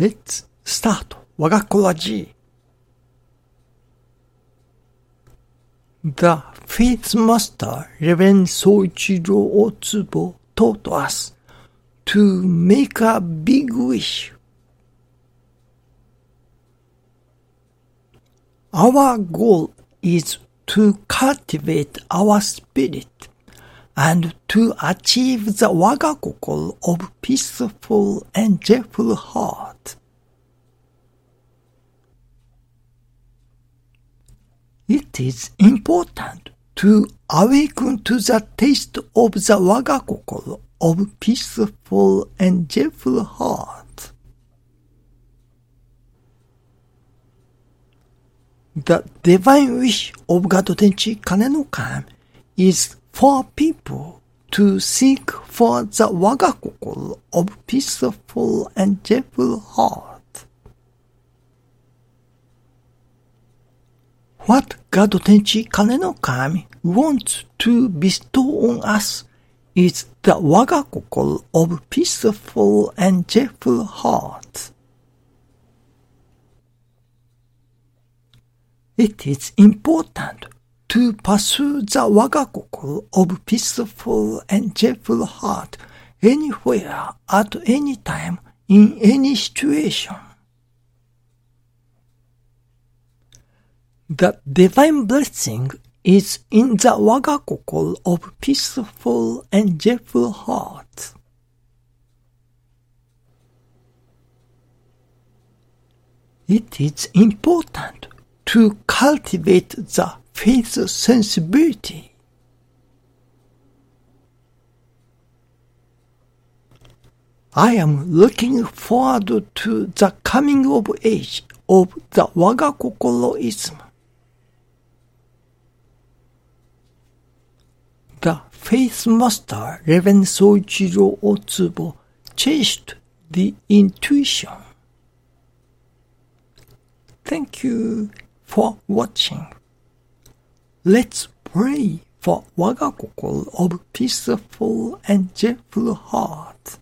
Let's start 我が子ラジ The Faith Master Reverend Soichiro Otsubo taught us to make a big wish. Our goal is to cultivate our spirit and to achieve the wagakokoro of peaceful and joyful heart. Is important to awaken to the taste of the wagakokoro of peaceful and joyful heart. The divine wish of God Tenchi Kane no Kami is for people to seek for the wagakokoro of peaceful and joyful heart. What God Tenchi Kane no Kami wants to bestow on us is the wagakokoro of peaceful and cheerful heart. It is important to pursue the wagakokoro of peaceful and cheerful heart anywhere at any time in any situation. The divine blessing is in the wagakokoro of peaceful and joyful heart. It is important to cultivate the faith sensibility. I am looking forward to the coming of age of the Wagakokoroism. The faith master Reverend Soichiro Otsubo chased the intuition. Thank you for watching. Let's pray for Wagakokoro of peaceful and joyful heart.